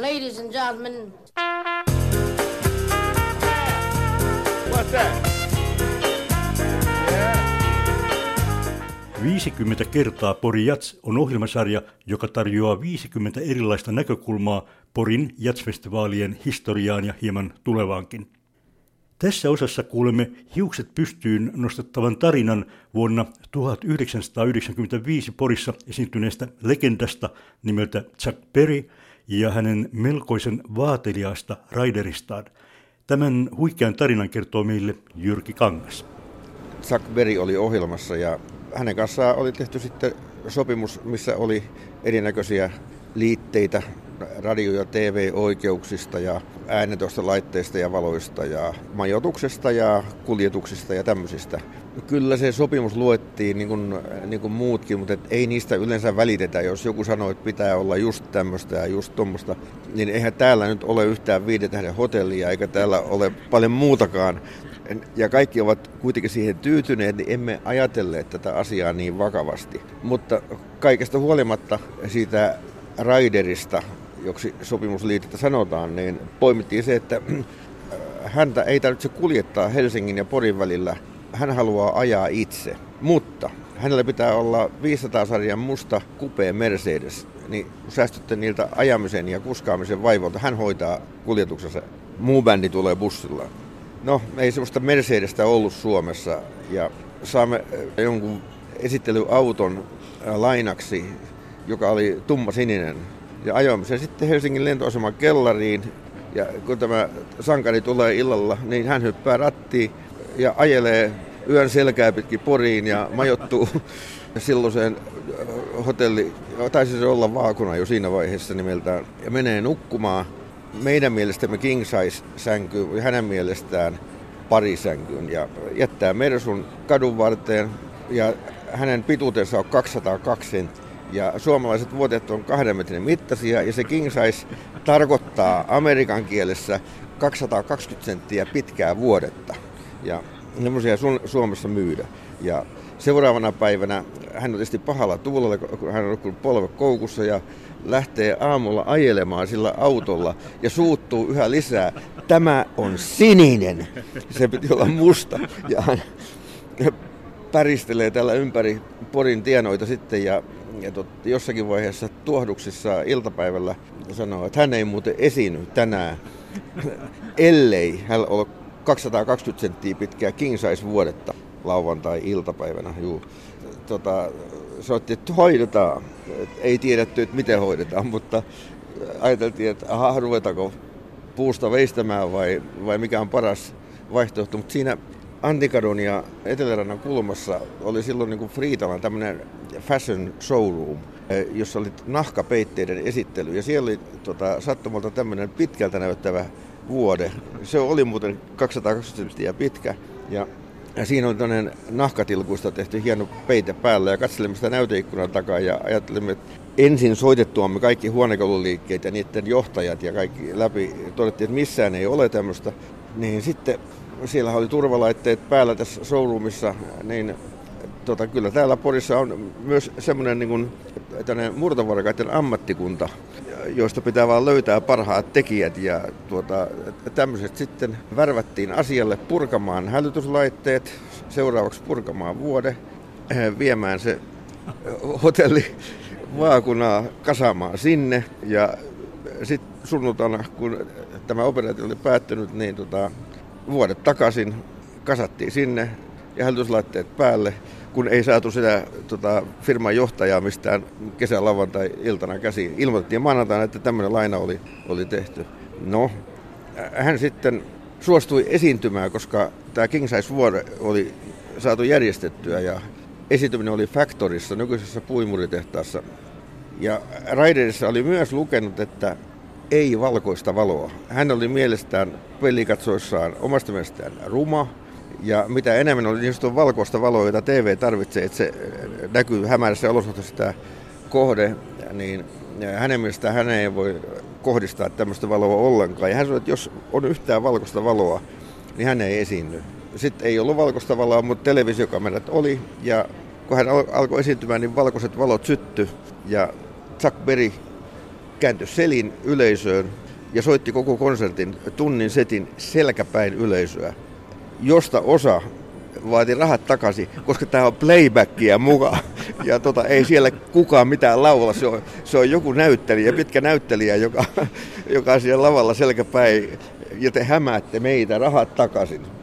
Ladies and gentlemen. What's that? 50 kertaa Pori Jats on ohjelmasarja, joka tarjoaa 50 erilaista näkökulmaa Porin jatsfestivaalien historiaan ja hieman tulevaankin. Tässä osassa kuulemme hiukset pystyyn nostettavan tarinan vuonna 1995 Porissa esiintyneestä legendasta nimeltä Chuck Berry ja hänen melkoisen vaateliaasta raideristaan. Tämän huikean tarinan kertoo meille Jyrki Kangas. Chuck Berry oli ohjelmassa ja hänen kanssaan oli tehty sitten sopimus, missä oli erinäköisiä liitteitä radio- ja TV-oikeuksista ja äänetosta laitteista ja valoista ja majoituksesta ja kuljetuksista ja tämmöisistä. Kyllä se sopimus luettiin niin kuin, niin kuin muutkin, mutta et ei niistä yleensä välitetä. Jos joku sanoo, että pitää olla just tämmöistä ja just tuommoista, niin eihän täällä nyt ole yhtään viidetähden hotellia eikä täällä ole paljon muutakaan. Ja kaikki ovat kuitenkin siihen tyytyneet, niin emme ajatelleet tätä asiaa niin vakavasti. Mutta kaikesta huolimatta siitä Raiderista, joksi sopimusliitettä sanotaan, niin poimittiin se, että häntä ei tarvitse kuljettaa Helsingin ja Porin välillä. Hän haluaa ajaa itse, mutta hänellä pitää olla 500-sarjan musta kupea Mercedes, niin säästytte niiltä ajamisen ja kuskaamisen vaivolta. Hän hoitaa kuljetuksensa. Muu bändi tulee bussilla. No, ei sellaista Mercedestä ollut Suomessa ja saamme jonkun esittelyauton lainaksi, joka oli tumma sininen. Ja ajoimme sen sitten Helsingin lentoaseman kellariin. Ja kun tämä sankari tulee illalla, niin hän hyppää rattiin ja ajelee yön selkää pitkin Poriin ja majottuu silloiseen hotelli, taisi se olla vaakuna jo siinä vaiheessa nimeltään, ja menee nukkumaan. Meidän mielestämme king size sänky, hänen mielestään parisänkyn ja jättää Mersun kadun varteen ja hänen pituutensa on 202 senttiä. Ja suomalaiset vuotet on kahden metrin mittaisia ja se king size tarkoittaa Amerikan kielessä 220 senttiä pitkää vuodetta. Ja semmoisia Suomessa myydä. Ja seuraavana päivänä hän on tietysti pahalla tuulella, kun hän on nukkunut polve koukussa ja lähtee aamulla ajelemaan sillä autolla ja suuttuu yhä lisää. Tämä on sininen. Se piti olla musta. Ja hän päristelee täällä ympäri Porin tienoita sitten ja, ja tot, jossakin vaiheessa tuohduksissa iltapäivällä sanoo, että hän ei muuten esiinny tänään, ellei hän ole 220 senttiä pitkää king size vuodetta lauantai-iltapäivänä. Juu. Tota, sanottiin, että hoidetaan. Et ei tiedetty, että miten hoidetaan, mutta ajateltiin, että aha, ruvetaanko puusta veistämään vai, vai mikä on paras vaihtoehto. Mutta siinä Antikadon ja Etelärannan kulmassa oli silloin niin kuin Friitalan tämmöinen fashion showroom, jossa oli nahkapeitteiden esittely. Ja siellä oli tota, sattumalta tämmöinen pitkältä näyttävä vuode. Se oli muuten 220 senttiä pitkä. Ja ja siinä on tämmöinen nahkatilkuista tehty hieno peite päällä ja katselimme sitä näyteikkunan takaa ja ajattelimme, että ensin soitettuamme kaikki huonekaluliikkeet ja niiden johtajat ja kaikki läpi todettiin, että missään ei ole tämmöistä. Niin sitten siellä oli turvalaitteet päällä tässä showroomissa, niin tota, kyllä täällä Porissa on myös semmoinen niin murtovarkaiden ammattikunta, joista pitää vaan löytää parhaat tekijät. Ja tuota, tämmöiset sitten värvättiin asialle purkamaan hälytyslaitteet, seuraavaksi purkamaan vuode, eh, viemään se hotelli vaakunaa kasaamaan sinne ja sitten sunnuntaina, kun tämä operaatio oli päättynyt, niin tota, vuodet takaisin kasattiin sinne ja hälytyslaitteet päälle kun ei saatu sitä tota, firman johtajaa mistään kesän lauantai-iltana käsiin. Ilmoitettiin maanantaina, että tämmöinen laina oli, oli tehty. No, hän sitten suostui esiintymään, koska tämä King Size vuode oli saatu järjestettyä ja esiintyminen oli Factorissa, nykyisessä puimuritehtaassa. Ja Raiderissa oli myös lukenut, että ei valkoista valoa. Hän oli mielestään pelikatsoissaan omasta mielestään ruma, ja mitä enemmän oli niin valkoista valoa, jota TV tarvitsee, että se näkyy hämärässä olosuhteessa tämä kohde, niin hänen mielestään hän ei voi kohdistaa tämmöistä valoa ollenkaan. Ja hän sanoi, että jos on yhtään valkoista valoa, niin hän ei esiinny. Sitten ei ollut valkoista valoa, mutta televisiokamerat oli. Ja kun hän alkoi esiintymään, niin valkoiset valot sytty. Ja Chuck Berry kääntyi selin yleisöön ja soitti koko konsertin tunnin setin selkäpäin yleisöä, josta osa vaati rahat takaisin, koska tämä on playbackia mukaan. Ja tota, ei siellä kukaan mitään laulaa. Se on, se on joku näyttelijä, pitkä näyttelijä, joka, joka on siellä lavalla selkäpäin ja te hämäätte meitä rahat takaisin.